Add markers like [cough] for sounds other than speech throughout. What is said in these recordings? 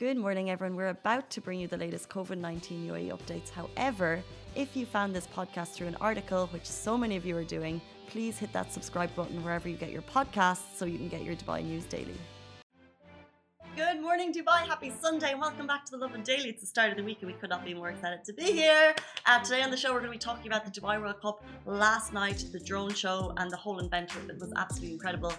Good morning, everyone. We're about to bring you the latest COVID 19 UAE updates. However, if you found this podcast through an article, which so many of you are doing, please hit that subscribe button wherever you get your podcasts so you can get your Dubai news daily. Good morning, Dubai. Happy Sunday, and welcome back to the Lovin Daily. It's the start of the week, and we could not be more excited to be here. Uh, today on the show, we're going to be talking about the Dubai World Cup last night, the drone show, and the whole event. It was absolutely incredible.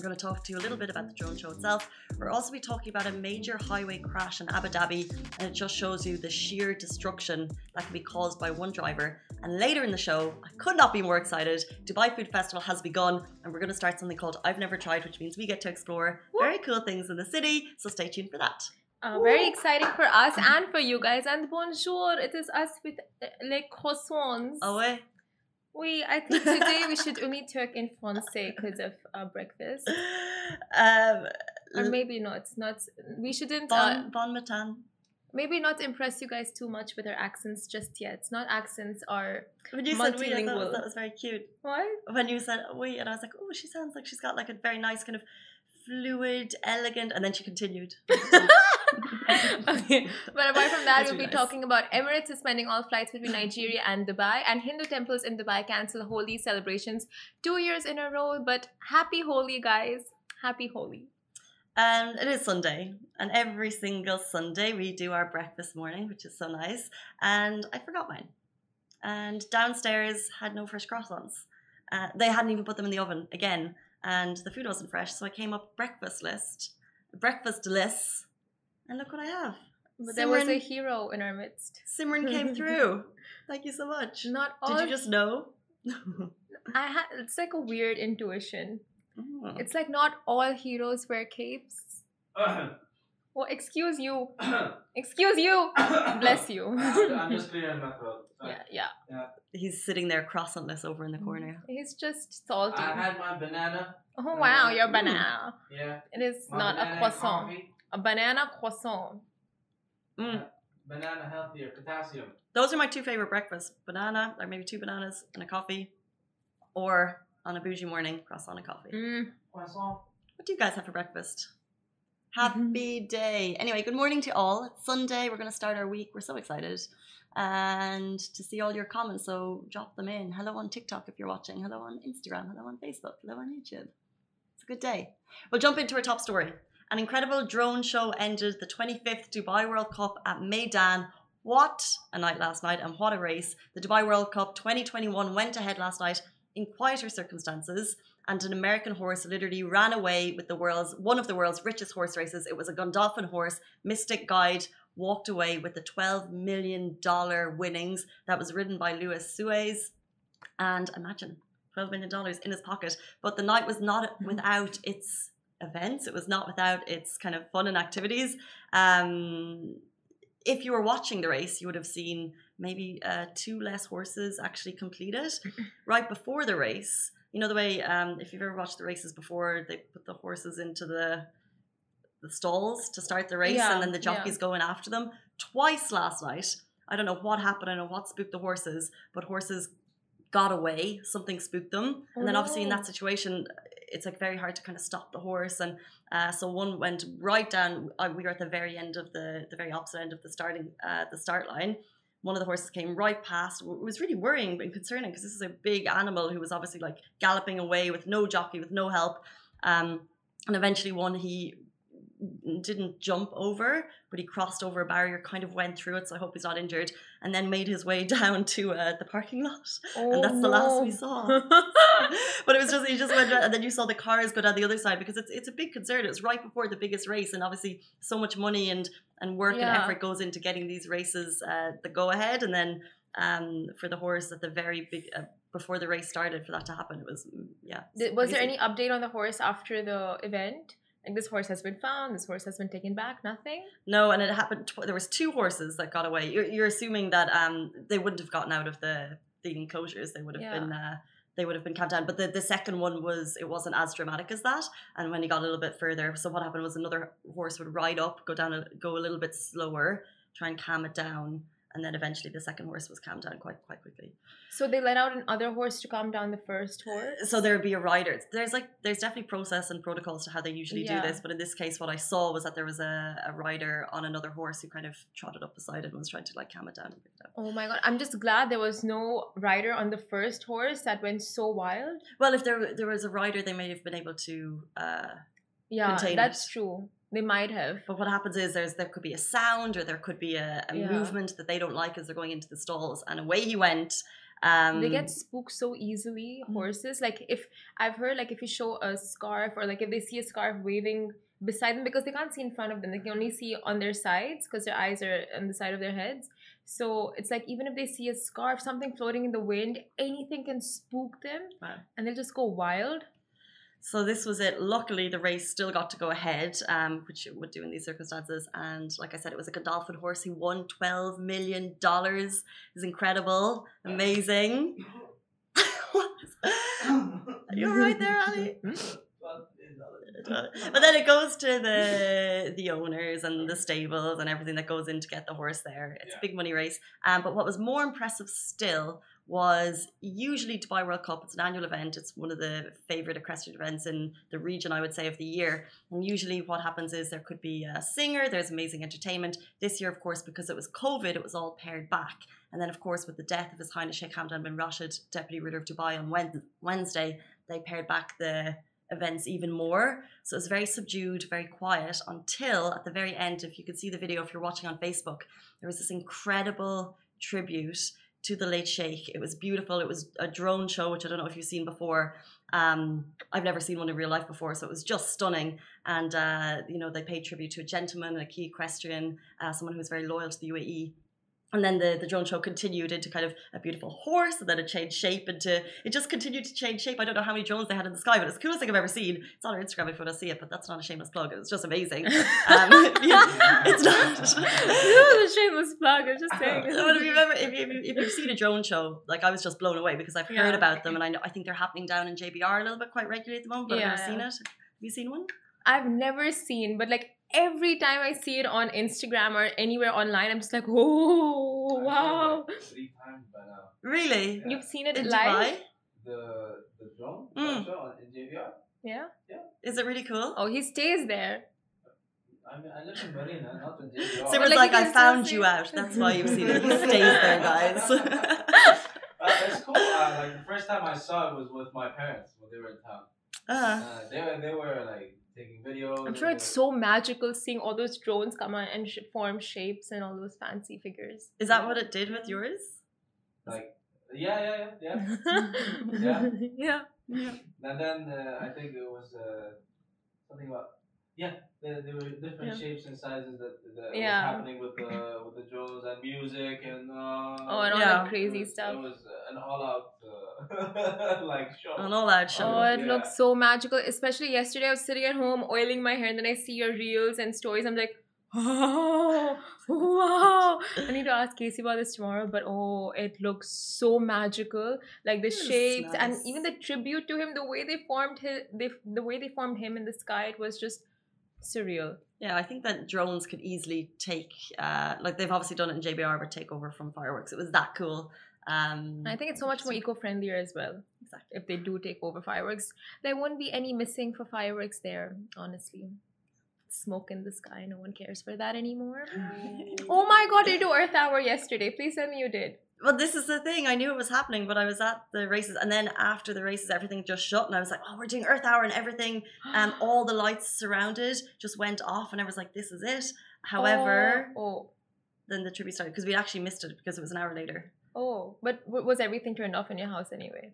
We're going to talk to you a little bit about the drone show itself. We're also be talking about a major highway crash in Abu Dhabi, and it just shows you the sheer destruction that can be caused by one driver. And later in the show, I could not be more excited. Dubai Food Festival has begun, and we're going to start something called I've Never Tried, which means we get to explore very cool things in the city. So stay tuned for that. Uh, very exciting for us and for you guys. And bonjour, it is us with uh, les croissants. Oh, eh? We, I think today we should only talk in Francais because of our breakfast. Um, Or maybe not. Not. We shouldn't. bon, Uh, bon matin. maybe not impress you guys too much with our accents just yet. Not accents are. When you said we, I thought Multilingual. that was very cute. What? When you said we, and I was like, oh, she sounds like she's got like a very nice kind of fluid, elegant, and then she continued. [laughs] [laughs] okay. [laughs] But apart from that, That's we'll be nice. talking about Emirates suspending all flights between Nigeria and Dubai, and Hindu temples in Dubai cancel Holi celebrations two years in a row. But happy Holi, guys! Happy Holi. And it is Sunday, and every single Sunday we do our breakfast morning, which is so nice. And I forgot mine. And downstairs had no fresh croissants. Uh, they hadn't even put them in the oven again, and the food wasn't fresh. So I came up breakfast list, breakfast list, and look what I have. But there was a hero in our midst. Simran came [laughs] through. Thank you so much. Not all. Did you just know? [laughs] I had. It's like a weird intuition. Oh. It's like not all heroes wear capes. [coughs] Oh, excuse you. [coughs] [coughs] Excuse you. Bless you. I'm, I'm just clearing my throat. [laughs] Sorry. yeah, yeah. He's sitting there croissantless over in the mm-hmm. corner. He's just salty. I had my banana. Oh wow, uh, your banana. Yeah. It is My not a croissant. coffee. A banana croissant. Mm. Banana healthier, potassium. Those are my two favorite breakfasts: banana, or maybe two bananas and a coffee, or on a bougie morning, croissant and coffee. Mm. Croissant. What do you guys have for breakfast? Happy day. Anyway, good morning to all. It's Sunday. We're going to start our week. We're so excited. And to see all your comments, so drop them in. Hello on TikTok if you're watching. Hello on Instagram. Hello on Facebook. Hello on YouTube. It's a good day. We'll jump into our top story. An incredible drone show ended the 25th Dubai World Cup at Meydan. What a night last night, and what a race. The Dubai World Cup 2021 went ahead last night in quieter circumstances and an American horse literally ran away with the world's one of the world's richest horse races. It was a Godolphin horse. Mystic Guide walked away with the 12 million dollar winnings that was ridden by Luis Saez. And imagine 12 million dollars in his pocket. But the night was not mm-hmm. without its events. It was not without its kind of fun and activities. Um, if you were watching the race, you would have seen maybe uh, two less horses actually complete it [laughs] right before the race. You know the way um, if you've ever watched the races before, they put the horses into the the stalls to start the race, Yeah, and then the jockeys go in after them. Twice last night, I don't know what happened. I know what spooked the horses, but horses got away. Something spooked them, and then obviously in Oh. that situation, it's like very hard to kind of stop the horse. And uh, so one went right down. Uh, we were at the very end of the the very opposite end of the starting uh, the start line. One of the horses came right past. It was really worrying and concerning because this is a big animal who was obviously like galloping away with no jockey, with no help. Um, and eventually, one he didn't jump over, but he crossed over a barrier, kind of went through it. So I hope he's not injured, and then made his way [laughs] down to uh, the parking lot. and that's the last we saw. [laughs] but it was just he just went and then you saw the cars go down the other side because it's it's a big concern. It was right before the biggest race, and obviously so much money and and work and effort goes into getting these races uh, the go ahead, and then um, for the horse at the very big uh, before the race started for that to happen, it was mm, yeah. Did- was there any update on the horse after the event? Like this horse has been found. This horse has been taken back. Nothing. No, and it happened. Tw- there was two horses that got away. You're, you're assuming that um they wouldn't have gotten out of the the enclosures. They would have Yeah. been uh, they would have been camped down. But the, the second one was it wasn't as dramatic as that. And when he got a little bit further, so what happened was another horse would ride up, go down, a, go a little bit slower, try and calm it down, and then eventually the second horse was calmed down quite quite quickly. So they let out another horse to calm down the first horse. So there would be a rider. There's like there's definitely process and protocols to how they usually Yeah. do this, but in this case, what I saw was that there was a, a rider on another horse who kind of trotted up beside it and was trying to like calm it down it. Oh my god! I'm just glad there was no rider on the first horse that went so wild. Well, if there there was a rider, they may have been able to. Uh, Yeah, that's it. true. They might have. but what happens is there's there could be a sound or there could be a, a Yeah. movement that they don't like as they're going into the stalls, and away he went. Um, they get spooked so easily Mhm. horses like if i've heard like if you show a scarf or like if they see a scarf waving beside them because they can't see in front of them they can only see on their sides because their eyes are on the side of their heads so it's like even if they see a scarf something floating in the wind anything can spook them Wow. and they'll just go wild So this was it. Luckily, the race still got to go ahead, um, which it would do in these circumstances. And like I said, it was a Godolphin horse who won twelve million dollars. Is incredible, amazing. [laughs] You're right there, Ali. [laughs] But then it goes to the the owners and the stables and everything that goes in to get the horse there. It's a big money race. Um, but what was more impressive still was usually Dubai World Cup. It's an annual event. It's one of the favorite equestrian events in the region, I would say, of the year. And usually, what happens is there could be a singer. There's amazing entertainment. This year, of course, because it was COVID, it was all pared back. And then, of course, with the death of His Highness Sheikh Hamdan bin Rashid, Deputy Ruler of Dubai, on Wed- Wednesday, they pared back the events even more. So it was very subdued, very quiet until at the very end, if you could see the video if you're watching on Facebook, there was this incredible tribute to the late Sheikh. It was beautiful. It was a drone show, which I don't know if you've seen before. Um, I've never seen one in real life before, so it was just stunning. And uh, you know, they paid tribute to a gentleman, a key equestrian, uh, someone who was very loyal to the UAE. And then the, the drone show continued into kind of a beautiful horse, and then it changed shape into it just continued to change shape. I don't know how many drones they had in the sky, but it's the coolest thing I've ever seen. It's on our Instagram if you want to see it, but that's not a shameless plug. It was just amazing. [laughs] Um, [laughs] yeah, it's not. [laughs] this was a shameless plug i'm just saying but if you remember, if, you, if you've seen a drone show, like I was just blown away because I've heard Yeah. about them, and I know I think they're happening down in JBR a little bit quite regularly at the moment. But I've Yeah, never seen it. Have you seen one? I've never seen, but like every time I see it on Instagram or anywhere online, I'm just like, oh wow! Three times by now. Really? You've seen it In live? Dubai? The the drone Mm. show on- in JBR. Yeah. Is it really cool? Oh, he stays there. I mean, I live in Marina, not in JBR. So it was like, like, I found you out. That's why you've seen it. He [laughs] stays there, guys. [laughs] Uh, it's cool. Uh, like the first time I saw it was with my parents when they were in town. uh, Uh, they were they were like taking videos. I'm sure it's so magical seeing all those drones come out and sh- form shapes and all those fancy figures. is that what it did with yours? like yeah yeah [laughs] yeah yeah. yeah. And then uh, I think it was uh, something about yeah. There, there were different Yeah. shapes and sizes that, that Yeah. was happening with the with the drones and music and uh, Oh, and all Yeah. that crazy it was, stuff. It was uh, an all-out uh, like show. An all-out show. Oh, it Yeah. looks so magical. Especially yesterday, I was sitting at home oiling my hair, and then I see your reels and stories. I'm like, oh, [laughs] wow. I need to ask Casey about this tomorrow, but oh, it looks so magical. Like the It is shapes and even the tribute to him, the way they formed his, they, the way they formed him in the sky, it was just surreal. Yeah, I think that drones could easily take, uh, like they've obviously done it in JBR, but take over from fireworks. It was that cool. Um, I think it's so much more eco-friendlier as well. Exactly. If they do take over fireworks, there won't be any missing for fireworks there. Honestly, smoke in the sky. No one cares for that anymore. [laughs] Oh my god, you do Earth Hour yesterday. Please tell me you did. Well, this is the thing. I knew it was happening, but I was at the races, and then after the races, everything just shut, and I was like, "Oh, we're doing Earth Hour," and everything. [gasps] Um, all the lights surrounded just went off, and I was like, "This is it." However, oh, then the tribute started because we actually missed it because it was an hour later. oh, oh. but w- was everything turned off in your house anyway?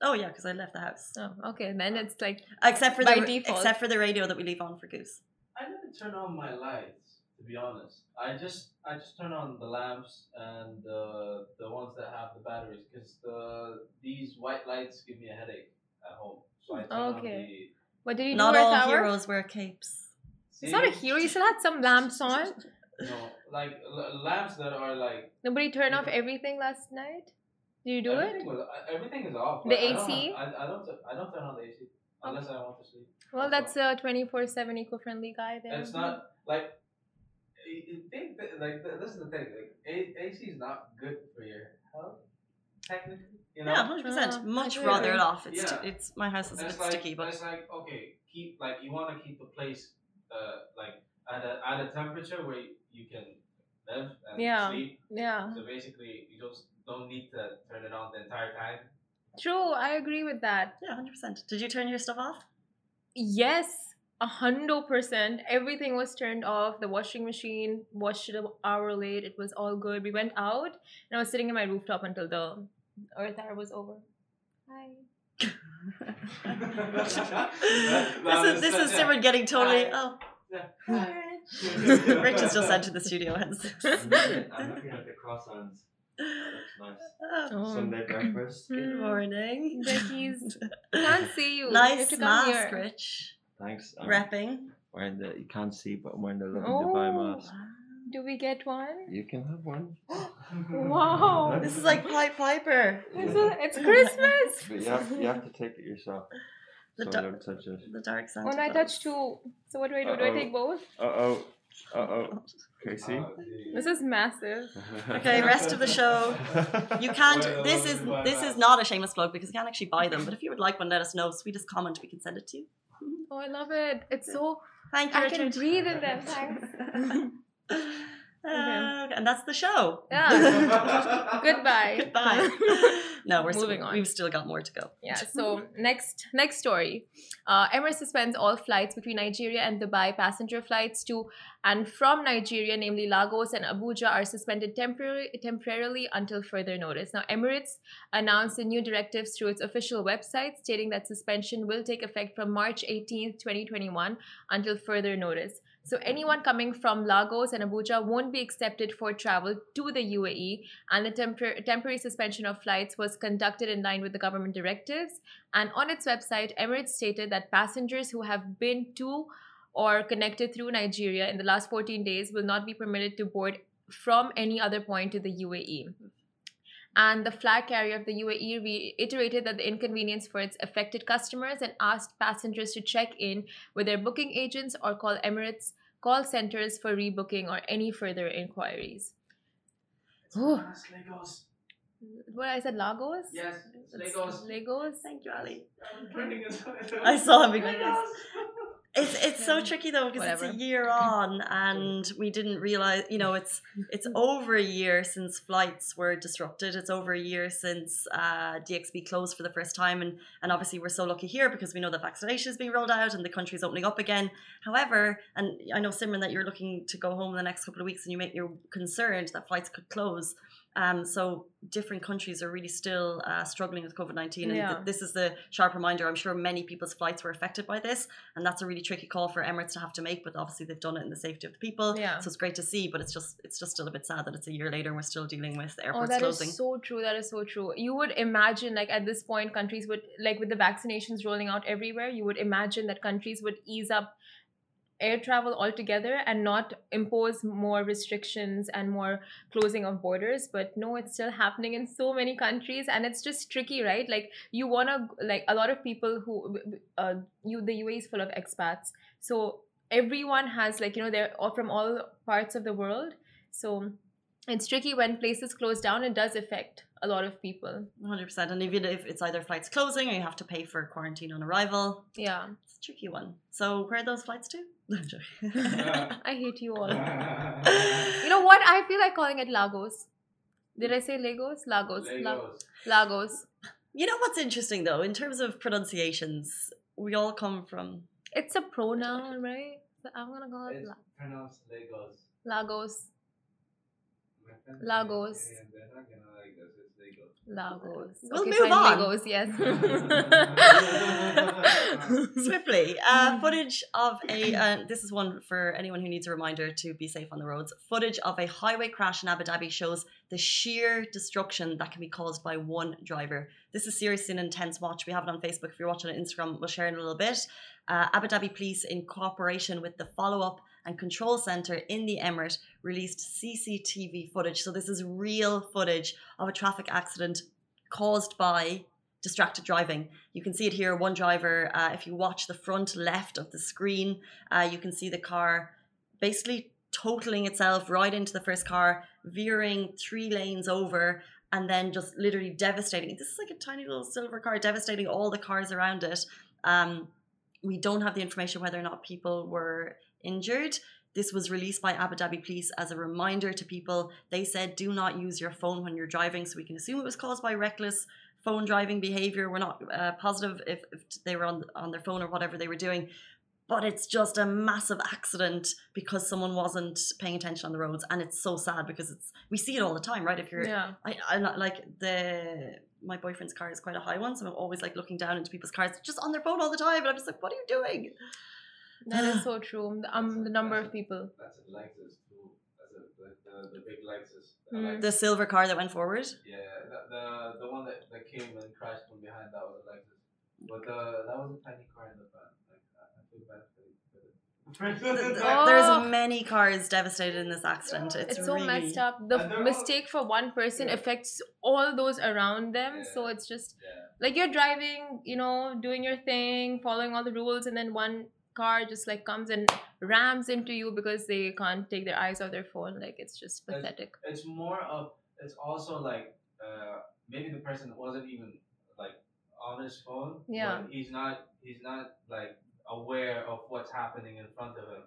Oh yeah, because I left the house, Oh, okay. Then it's like except for By the default. except for the radio that we leave on for Goose. I didn't turn on my lights to be honest. I just I just turn on the lamps and the the ones that have the batteries because the these white lights give me a headache at home. So I turn Okay. what did you Not do Earth all Hour? heroes wear capes. on the. It's not a hero. You still had some lamps [laughs] on. No, like l- lamps that are like. Nobody turned off everything last night. Did you do everything it? Was, uh, everything is off. The Like, I don't AC? have- I, I don't. tu- I don't turn on the AC unless I want to sleep. Well, that's a twenty-four seven eco-friendly guy there. It's not like you think that like this is the thing like A- AC is not good for your health technically you know Yeah, hundred Uh, percent. I Much agree. rather it off. It's Yeah. it's my house is a it's bit like sticky, but it's like okay keep like you want to keep the place uh like at a at a temperature where you can live and Yeah. sleep Yeah. so basically you just don't need to turn it on the entire time True. I agree with that. yeah, hundred percent. Did you turn your stuff off? Yes. A hundred percent. Everything was turned off. The washing machine washed it an hour late. It was all good. We went out and I was sitting in my rooftop until the earth hour was over. Hi. [laughs] this is this is Simran getting totally. Oh, [laughs] Rich has just entered the studio. hence. I'm looking, at the croissants. Looks nice. Oh. Sunday breakfast. Good Hmm. morning. Becky's [laughs] can't see you. you Nice to come mask. Rich. Thanks. I'm Repping. wearing the you can't see, but I'm wearing the Lovin Oh. Dubai mask. Do we get one? You can have one. [gasps] Wow. This is like Pied Piper. It's, a- it's [laughs] Christmas. But you have you have to take it yourself. The so du- don't touch it. The dark side. When I touch two, so what do I do? Do I take both? Uh oh. Uh oh. Casey. Gee. This is massive. Okay, rest of the show. You can't. [laughs] This is this is not a shameless plug because you can't actually buy them. But if you would like one, let us know. Sweetest comment we can send it to you. Oh, I love it. It's so Thank you, I can breathe in them. [laughs] Thanks. [laughs] Uh, and that's the show. Yeah. [laughs] Goodbye. Goodbye. No, we're Moving still, on. We've still got more to go. Yeah. So next next story, uh, Emirates suspends all flights between Nigeria and Dubai. Passenger flights to and from Nigeria, namely Lagos and Abuja, are suspended temporarily temporarily until further notice. Now, Emirates announced the new directives through its official website, stating that suspension will take effect from March 18th, 2021, until further notice. So anyone coming from Lagos and Abuja won't be accepted for travel to the UAE, and the tempor- temporary suspension of flights was conducted in line with the government directives. And on its website, Emirates stated that passengers who have been to or connected through Nigeria in the last 14 days will not be permitted to board from any other point to the UAE. And the flag carrier of the UAE reiterated that the inconvenience for its affected customers and asked passengers to check in with their booking agents or call Emirates call centers for rebooking or any further inquiries. Oh. It's Lagos. What I said, Lagos? Yes, it's It's Lagos. Lagos. Thank you, Ali. I'm turning it. I saw him being like this. It's it's so tricky though because it's a year [laughs] on and we didn't realize you know it's it's [laughs] over a year since flights were disrupted. It's over a year since uh, DXB closed for the first time and and obviously we're so lucky here because we know that vaccination is being rolled out and the country's opening up again. However, and I know Simran that you're looking to go home in the next couple of weeks and you make you're concerned that flights could close. Um, so different countries are really still uh, struggling with COVID nineteen, and Yeah. th- this is the sharp reminder. I'm sure many people's flights were affected by this, and that's a really tricky call for Emirates to have to make. But obviously, they've done it in the safety of the people. Yeah. So it's great to see, but it's just it's just still a bit sad that it's a year later and we're still dealing with Oh, airports that is closing. so true. That is so true. You would imagine, like at this point, countries would, like with the vaccinations rolling out everywhere, you would imagine that countries would ease up air travel altogether and not impose more restrictions and more closing of borders. But no, it's still happening in so many countries, and it's just tricky, right? Like you wanna, like a lot of people who, uh, you the UAE is full of expats, so everyone has like you know they're all from all parts of the world, so it's tricky when places close down it does affect a lot of people 100%. And even if it's either flights closing or you have to pay for quarantine on arrival, yeah it's a tricky one. So where are those flights to? [laughs] I'm joking. [laughs] i hate you all [laughs] you know what i feel like calling it lagos did i say lagos lagos La- Lagos. lagos you know what's interesting though, in terms of pronunciations, we all come from it's a pronoun right so i'm gonna call it La- pronounced Lagos. lagos Lagos. say, and They're not gonna like this. It's Lagos. We'll okay, move on. lagos yes [laughs] [laughs] Swiftly, uh, footage of a. Uh, this is one for anyone who needs a reminder to be safe on the roads. Footage of a highway crash in Abu Dhabi shows the sheer destruction that can be caused by one driver. This is seriously an intense watch. We have it on Facebook. If you're watching on Instagram, we'll share in a little bit. Uh, Abu Dhabi police, in cooperation with the follow up and control center in the Emirate, released CCTV footage. So, this is real footage of a traffic accident caused by distracted driving. You can see it here. One driver, uh, if you watch the front left of the screen, uh, you can see the car basically totaling itself right into the first car, veering three lanes over, and then just literally devastating. This is like a tiny little silver car, devastating all the cars around it. Um, we don't have the information whether or not people were injured. This was released by Abu Dhabi police as a reminder to people. They said, do not use your phone when you're driving. So we can assume it was caused by reckless phone driving behavior. We're not uh, positive if, if they were on, on their phone or whatever they were doing. But it's just a massive accident because someone wasn't paying attention on the roads. And it's so sad because it's we see it all the time, right? If you're Yeah. I, I'm not like the my boyfriend's car is quite a high one, so I'm always like looking down into people's cars, just on their phone all the time, and I'm just like, what are you doing? That is [gasps] so true. The- Um, the number of people. That's a Lexus too. That's a the, the, the big Lexus. The Mm. Lexus. The silver car that went forward. Yeah, the, the the one that, that came and crashed from behind that was a Lexus. But the that was a tiny car in the front. Like I, I feel bad for the. [laughs] The Oh. There's many cars devastated in this accident. It's, It's, so really, messed up. The And they're all- mistake for one person Yeah. affects all those around them. So it's just yeah. like you're driving, you know, doing your thing, following all the rules, and then one car just like comes and rams into you because they can't take their eyes off their phone. Like it's just pathetic. It's more of. It's also like uh maybe the person wasn't even like on his phone. Yeah. But he's not. He's not like aware of what's happening in front of him.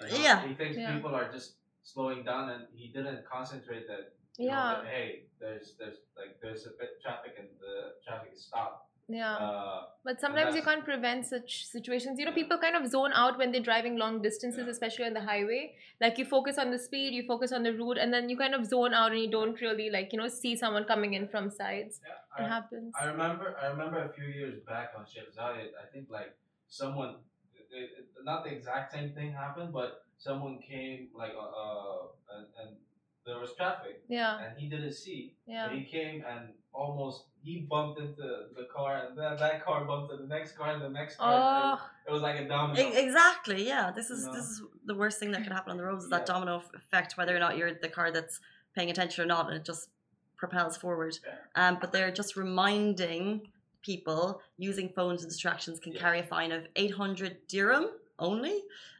You know? Yeah. He thinks Yeah. people are just slowing down, and he didn't concentrate that. you know, Yeah, that, hey, there's there's like there's a bit traffic and the traffic is stopped. Yeah. Uh, But sometimes you can't prevent such situations. You know, people kind of zone out when they're driving long distances, Yeah. especially on the highway. Like you focus on the speed, you focus on the route, and then you kind of zone out and you don't really like, you know, see someone coming in from sides. yeah, It I, happens. I remember I remember a few years back on Sheikh Zayed, I think like someone it, it, not the exact same thing happened, but someone came like uh, uh and, and there was traffic Yeah, and he didn't see. yeah. He came and almost he bumped into the car and then that car bumped into the next car and the next car. Oh, It was like a domino. E- exactly. Yeah, this is No. this is the worst thing that could happen on the roads is that domino effect, whether or not you're the car that's paying attention or not, and it just propels forward. Yeah. Um, but they're just reminding people using phones and distractions can Yeah. carry a fine of 800 dirham only,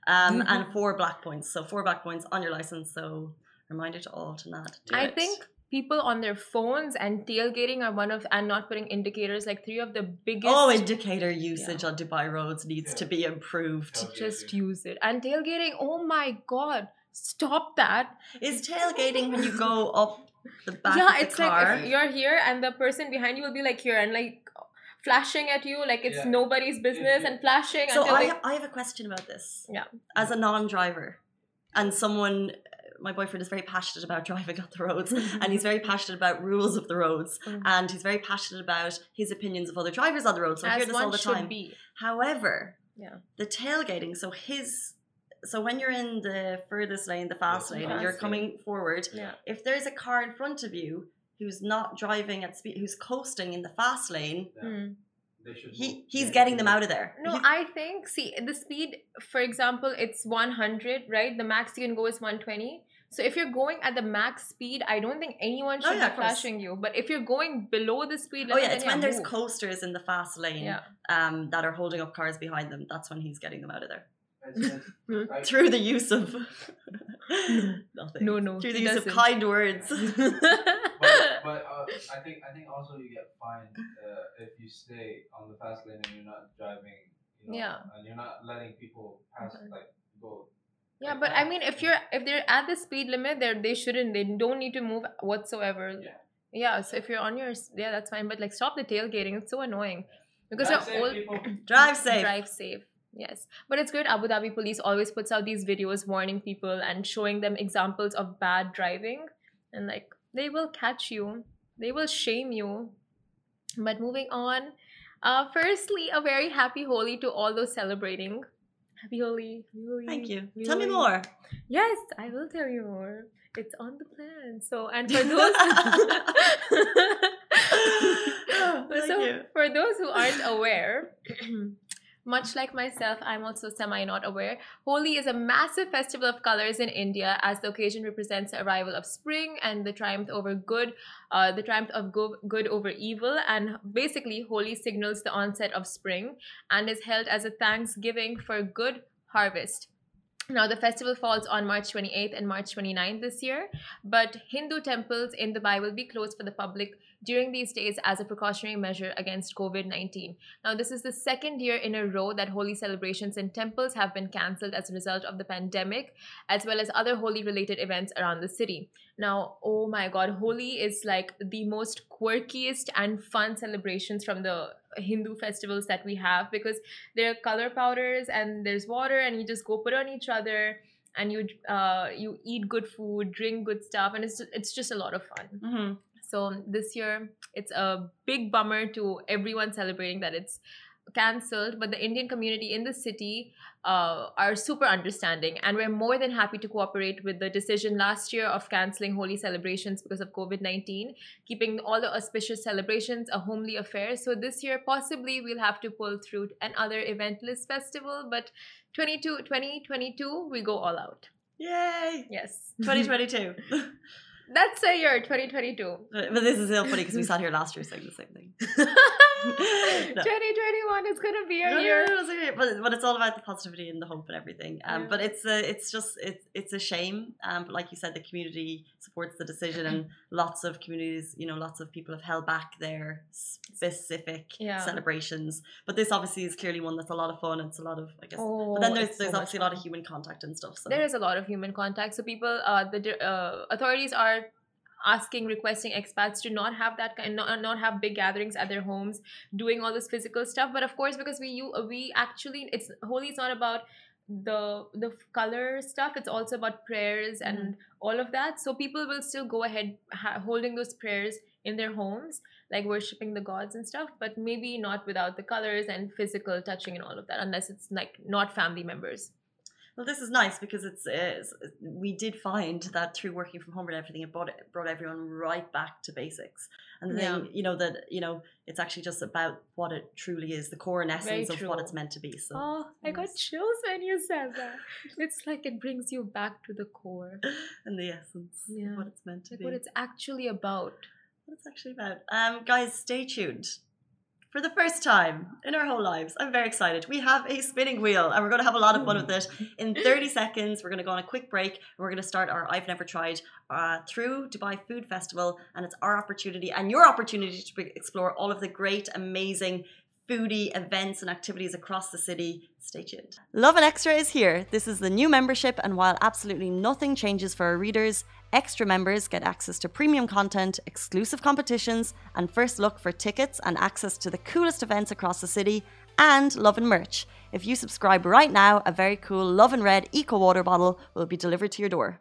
um, Mm-hmm. and four black points. So four black points on your license. So reminder to all to not. do I it. think people on their phones and tailgating are one of and not putting indicators like three of the biggest. Oh, indicator usage on Dubai roads needs Yeah. to be improved. Okay, just okay. use it and tailgating. Oh my god, stop that! Is tailgating when you go [laughs] up the back yeah, of the it's car? like if you're here and the person behind you will be like here and like flashing at you like it's Yeah. nobody's business yeah. and flashing so until I they have, I have a question about this. Yeah. As a non-driver, and someone, my boyfriend is very passionate about driving on the roads, and he's very passionate about rules of the roads, Mhm. and he's very passionate about his opinions of other drivers on the road. So I hear this all the time. be. However, Yeah. the tailgating. So his. So when you're in the furthest lane, the fast lane, and you're coming forward, Yeah. if there's a car in front of you who's not driving at speed, who's coasting in the fast lane, Yeah. Hmm. They should he he's getting them out of there. No, He- I think see the speed. For example, it's 100, right? The max you can go is 120. So if you're going at the max speed, I don't think anyone Oh, should yeah, be course. flashing you. But if you're going below the speed Oh limit, yeah, then it's when there's move. coasters in the fast lane Yeah. um, that are holding up cars behind them. That's when he's getting them out of there It's- it's- like- through the use of [laughs] nothing. No, no, through the use of doesn't. kind words. [laughs] but but uh, I think I think also you get fined uh, if you stay on the fast lane and you're not driving. You know, Yeah. And you're not letting people pass Okay. like go. Yeah, like but. I mean, if you're if they're at the speed limit, they they shouldn't. They don't need to move whatsoever. Yeah. Yeah. So if you're on your yeah, that's fine. But like, stop the tailgating. It's so annoying because Drive you're safe, old. people. [clears throat] Drive safe. Drive safe. Yes, but it's good. Abu Dhabi police always puts out these videos warning people and showing them examples of bad driving, and like they will catch you, they will shame you. But moving on, uh, firstly, a very happy Holi to all those celebrating. Happy Holi. Holi. Thank you. Tell me more. Yes, I will tell you more. It's on the plan. So, and for [laughs] those, [laughs] [laughs] Thank so you. for those who aren't aware, [clears throat] much like myself, I'm also semi not aware. Holi is a massive festival of colors in India, as the occasion represents the arrival of spring and the triumph over good, uh, the triumph of go- good over evil. And basically, Holi signals the onset of spring and is held as a thanksgiving for good harvest. Now, the festival falls on March 28th and March 29th this year, but Hindu temples in Dubai will be closed for the public during these days as a precautionary measure against COVID 19. Now, this is the second year in a row that Holi celebrations in temples have been cancelled as a result of the pandemic, as well as other Holi related events around the city. Now, oh my god, Holi is like the most quirkiest and fun celebrations from the Hindu festivals that we have because there are color powders and there's water, and you just go put on each other. And you uh, you eat good food, drink good stuff, and it's it's just a lot of fun. hmm So this year, it's a big bummer to everyone celebrating that it's cancelled. But the Indian community in the city uh, are super understanding, and we're more than happy to cooperate with the decision last year of cancelling Holi celebrations because of COVID 19, keeping all the auspicious celebrations a homely affair. So this year, possibly, we'll have to pull through another eventless festival, but 22, 2022, we go all out. Yay! Yes. 2022. [laughs] That's the year, 2022. but but this is so funny because we [laughs] sat here last year saying the same thing. [laughs] 2021 is gonna be a no, year. no, no. But, but it's all about the positivity and the hope and everything. Um, Yeah. But it's a, it's just it's it's a shame. Um, but like you said, the community supports the decision, and [clears throat] lots of communities, you know, lots of people have held back their specific Yeah. celebrations. But this obviously is clearly one that's a lot of fun. It's a lot of I guess. Oh, but then there's it's so there's obviously a lot of human contact and stuff. So There is a lot of human contact. So people, uh, the uh, authorities are asking, requesting expats to not have that kind, not, not have big gatherings at their homes, doing all this physical stuff. But of course, because we you we actually, it's Holi is not about the the color stuff. It's also about prayers and mm-hmm. all of that. So people will still go ahead ha- holding those prayers in their homes, like worshiping the gods and stuff. But maybe not without the colors and physical touching and all of that, unless it's like not family members. Well, this is nice because it's, it's we did find that through working from home and everything, it brought it brought everyone right back to basics. And the Yeah. thing, you know, that you know, it's actually just about what it truly is, the core and essence of what it's meant to be. So, Oh, I got chills when you said that. [laughs] It's like it brings you back to the core, and the essence Yeah. of what it's meant to like be. what it's actually about. what it's actually about. Um, guys, stay tuned. For the first time in our whole lives, I'm very excited. We have a spinning wheel and we're going to have a lot of fun with it. In 30 seconds, we're going to go on a quick break and we're going to start our I've Never Tried uh, through Dubai Food Festival. And it's our opportunity and your opportunity to explore all of the great, amazing foodie events and activities across the city. Stay tuned. Lovin Extra is here. This is the new membership, and while absolutely nothing changes for our readers, extra members get access to premium content, exclusive competitions, and first look for tickets and access to the coolest events across the city, and Lovin merch. If you subscribe right now, a very cool Love and Red Eco Water bottle will be delivered to your door.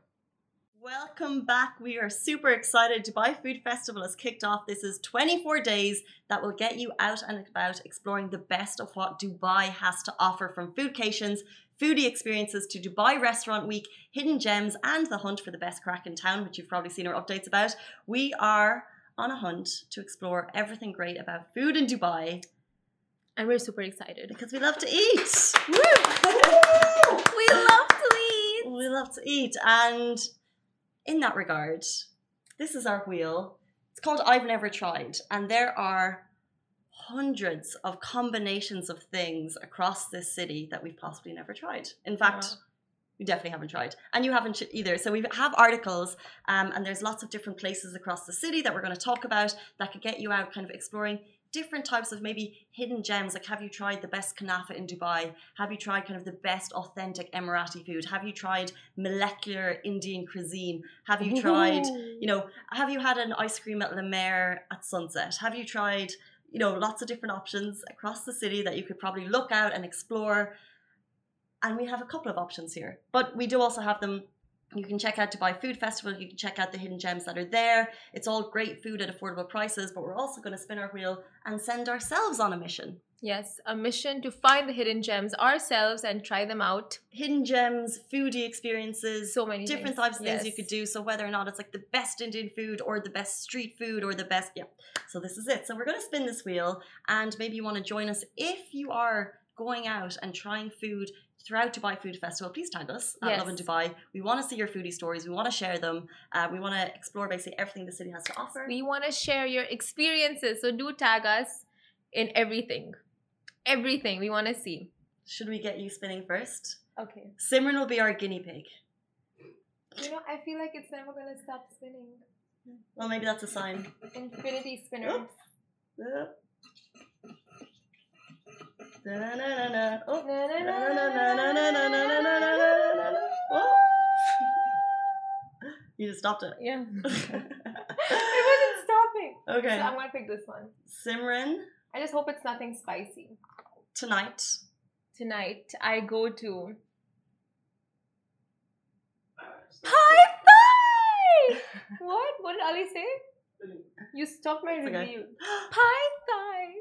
Welcome back. We are super excited. Dubai Food Festival has kicked off. This is 24 days that will get you out and about exploring the best of what Dubai has to offer from foodcations, foodie experiences to Dubai Restaurant Week, hidden gems, and the hunt for the best karak in town, which you've probably seen our updates about. We are on a hunt to explore everything great about food in Dubai And we're super excited. because we love to eat. [laughs] We love to eat. We love to eat. And in that regard, this is our wheel. It's called I've Never Tried. And there are hundreds of combinations of things across this city that we've possibly never tried. In fact, Wow. we definitely haven't tried. And you haven't either. So we have articles, um, and there's lots of different places across the city that we're going to talk about that could get you out kind of exploring different types of maybe hidden gems like have you tried the best kanafa in dubai? Have you tried kind of the best authentic emirati food? Have you tried molecular indian cuisine? Have you tried you know have you had an ice cream at La Mer at sunset? Have you tried you know lots of different options across the city that you could probably look out and explore? And we have a couple of options here but we do also have them you can check out Dubai Food Festival. You can check out the hidden gems that are there. It's all great food at affordable prices, but we're also going to spin our wheel and send ourselves on a mission. Yes, a mission to find the hidden gems ourselves and try them out. Hidden gems, foodie experiences, So many different things. types of things you could do. So whether or not it's like the best Indian food or the best street food or the best, yeah. So this is it. So we're going to spin this wheel, and maybe you want to join us if you are going out and trying food throughout Dubai Food Festival. Please tag us at Yes. Lovin Dubai. We want to see your foodie stories. We want to share them. Uh, we want to explore basically everything the city has to offer. We want to share your experiences, so do tag us in everything. Everything we want to see. Should we get you spinning first? Okay. Simran will be our guinea pig. You know, I feel like it's never gonna stop spinning. Well, maybe that's a sign. Infinity spinner. Yep. Da-na-na-na-na. You just stopped it. Yeah. [laughs] it wasn't stopping. okay. So I'm gonna pick this one. Simran, I just hope it's nothing spicy. tonight. Tonight I go to Stop. Pai what? What did Ali say? You stopped my It's okay. review. Pai Thai.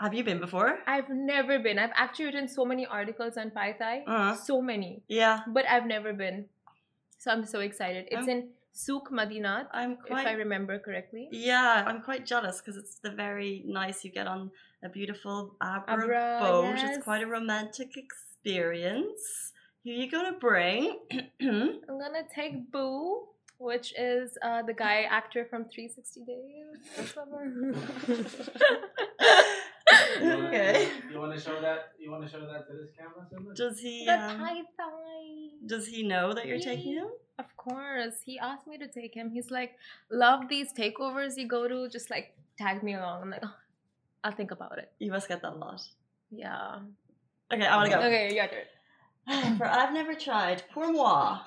Have you been before? I've never been. I've actually written so many articles on Pai Thai. Uh, So many. yeah. But I've never been. So I'm so excited. It's Oh. in Souk Madinat, I'm if I remember correctly. Yeah, I'm quite jealous because it's the very nice. You get on a beautiful Abra, Abra, boat. yes. It's quite a romantic experience. Who you gonna bring? [clears throat] I'm gonna take Boo, which is uh, the guy actor from 360 Days. [laughs] [laughs] or whatever. You wanna- okay. You want to show that? You want to show that to this camera, Simran? Does he? the Um, Thai Thai. does he know that you're taking him? Of course, he asked me to take him. He's like, "Love these takeovers you go to. Just like tag me along." I'm like, oh, "I'll think about it." You must get that a lot. Yeah. Okay, I want to go. Okay, you got it. For I've never tried. Pour moi.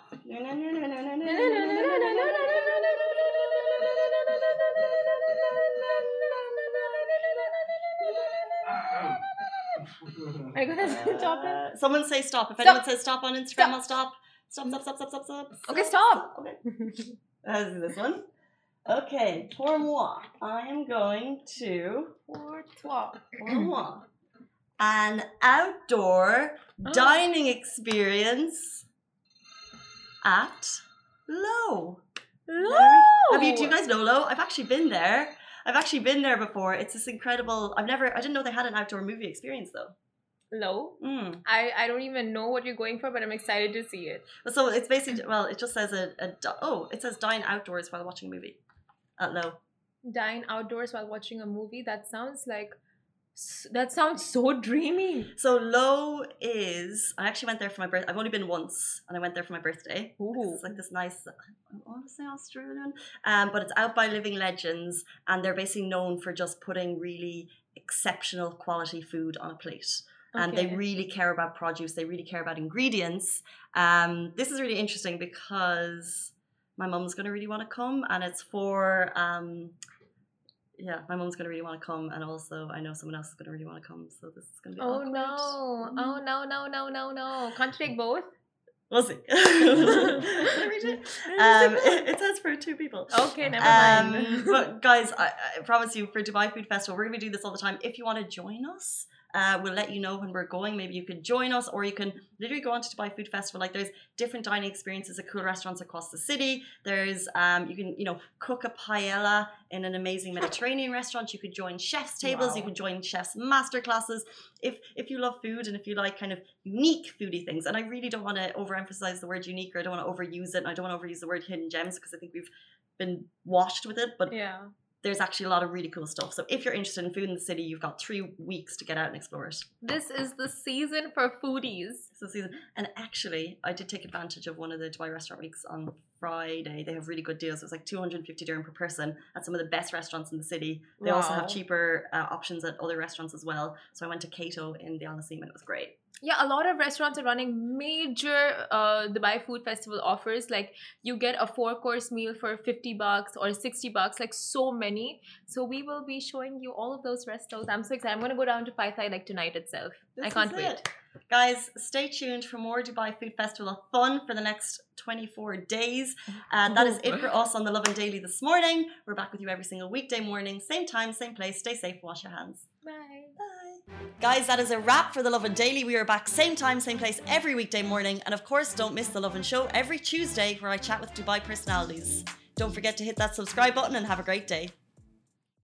Are you gonna [laughs] stop it? Uh, Someone say stop. If Stop. anyone says stop on Instagram, Stop. I'll stop. Stop, stop, stop, stop, stop, stop. Okay, stop. Okay. Let's this one. Okay, pour moi. I am going to Pour toi. pour moi. An outdoor dining experience at LOWE. Have you? Do you guys know LOWE? I've actually been there. I've actually been there before. It's this incredible. I've never. I didn't know they had an outdoor movie experience though. LOWE. Mm. I I don't even know what you're going for, but I'm excited to see it. So it's basically well, it just says a, a oh, it says dine outdoors while watching a movie at LOWE. Dine outdoors while watching a movie. That sounds like. That sounds so dreamy. So LOWE is. I actually went there for my birth. I've only been once, and I went there for my birthday. Ooh. It's like this nice. I want to say Australian, um, but it's out by Living Legends, and they're basically known for just putting really exceptional quality food on a plate. and they really care about produce they really care about ingredients um, this is really interesting because my mum's going to really want to come and it's for um, yeah my mom's going to really want to come and also i know someone else is going to really want to come so this is going to be Oh awkward. no! Oh no! No! No! No! No! Can't you take both? we'll see Did I read it? Um, it, it says for two people Okay, never um, mind. but [laughs] guys, I, I promise you, for Dubai Food Festival, we're gonna do this all the time. If you want to join us, uh, we'll let you know when we're going. Maybe you could join us, or you can literally go on to Dubai Food Festival. Like, there's different dining experiences at cool restaurants across the city. There's, um, you can, you know, cook a paella in an amazing Mediterranean restaurant. You could join chefs' tables. You could join chefs' master classes. If if you love food and if you like kind of unique foodie things, and I really don't want to overemphasize the word unique, or I don't want to overuse it, and I don't want to overuse the word hidden gems because I think we've been washed with it, but yeah. There's actually a lot of really cool stuff. So if you're interested in food in the city, you've got three weeks to get out and explore it. This is the season for foodies. So season, and actually, I did take advantage of one of the Dubai restaurant weeks on Friday. They have really good deals. It was like 250 dirham per person at some of the best restaurants in the city. They also have cheaper uh, options at other restaurants as well. So I went to Cato in the Al Naseem and it was great. Yeah, a lot of restaurants are running major uh, Dubai Food Festival offers. Like you get a four course meal for 50 bucks or 60 bucks, like so many. So we will be showing you all of those restos. I'm so excited. I'm going to go down to Pai Thai like tonight itself. I can't wait. it. Guys, stay tuned for more Dubai Food Festival of fun for the next 24 days. And that is it for us on the Lovin Daily this morning. We're back with you every single weekday morning, same time, same place. Stay safe, wash your hands. Bye. Bye. Guys, that is a wrap for the Lovin Daily. We are back same time, same place every weekday morning. And of course, don't miss the Lovin Show every Tuesday where I chat with Dubai personalities. Don't forget to hit that subscribe button and have a great day.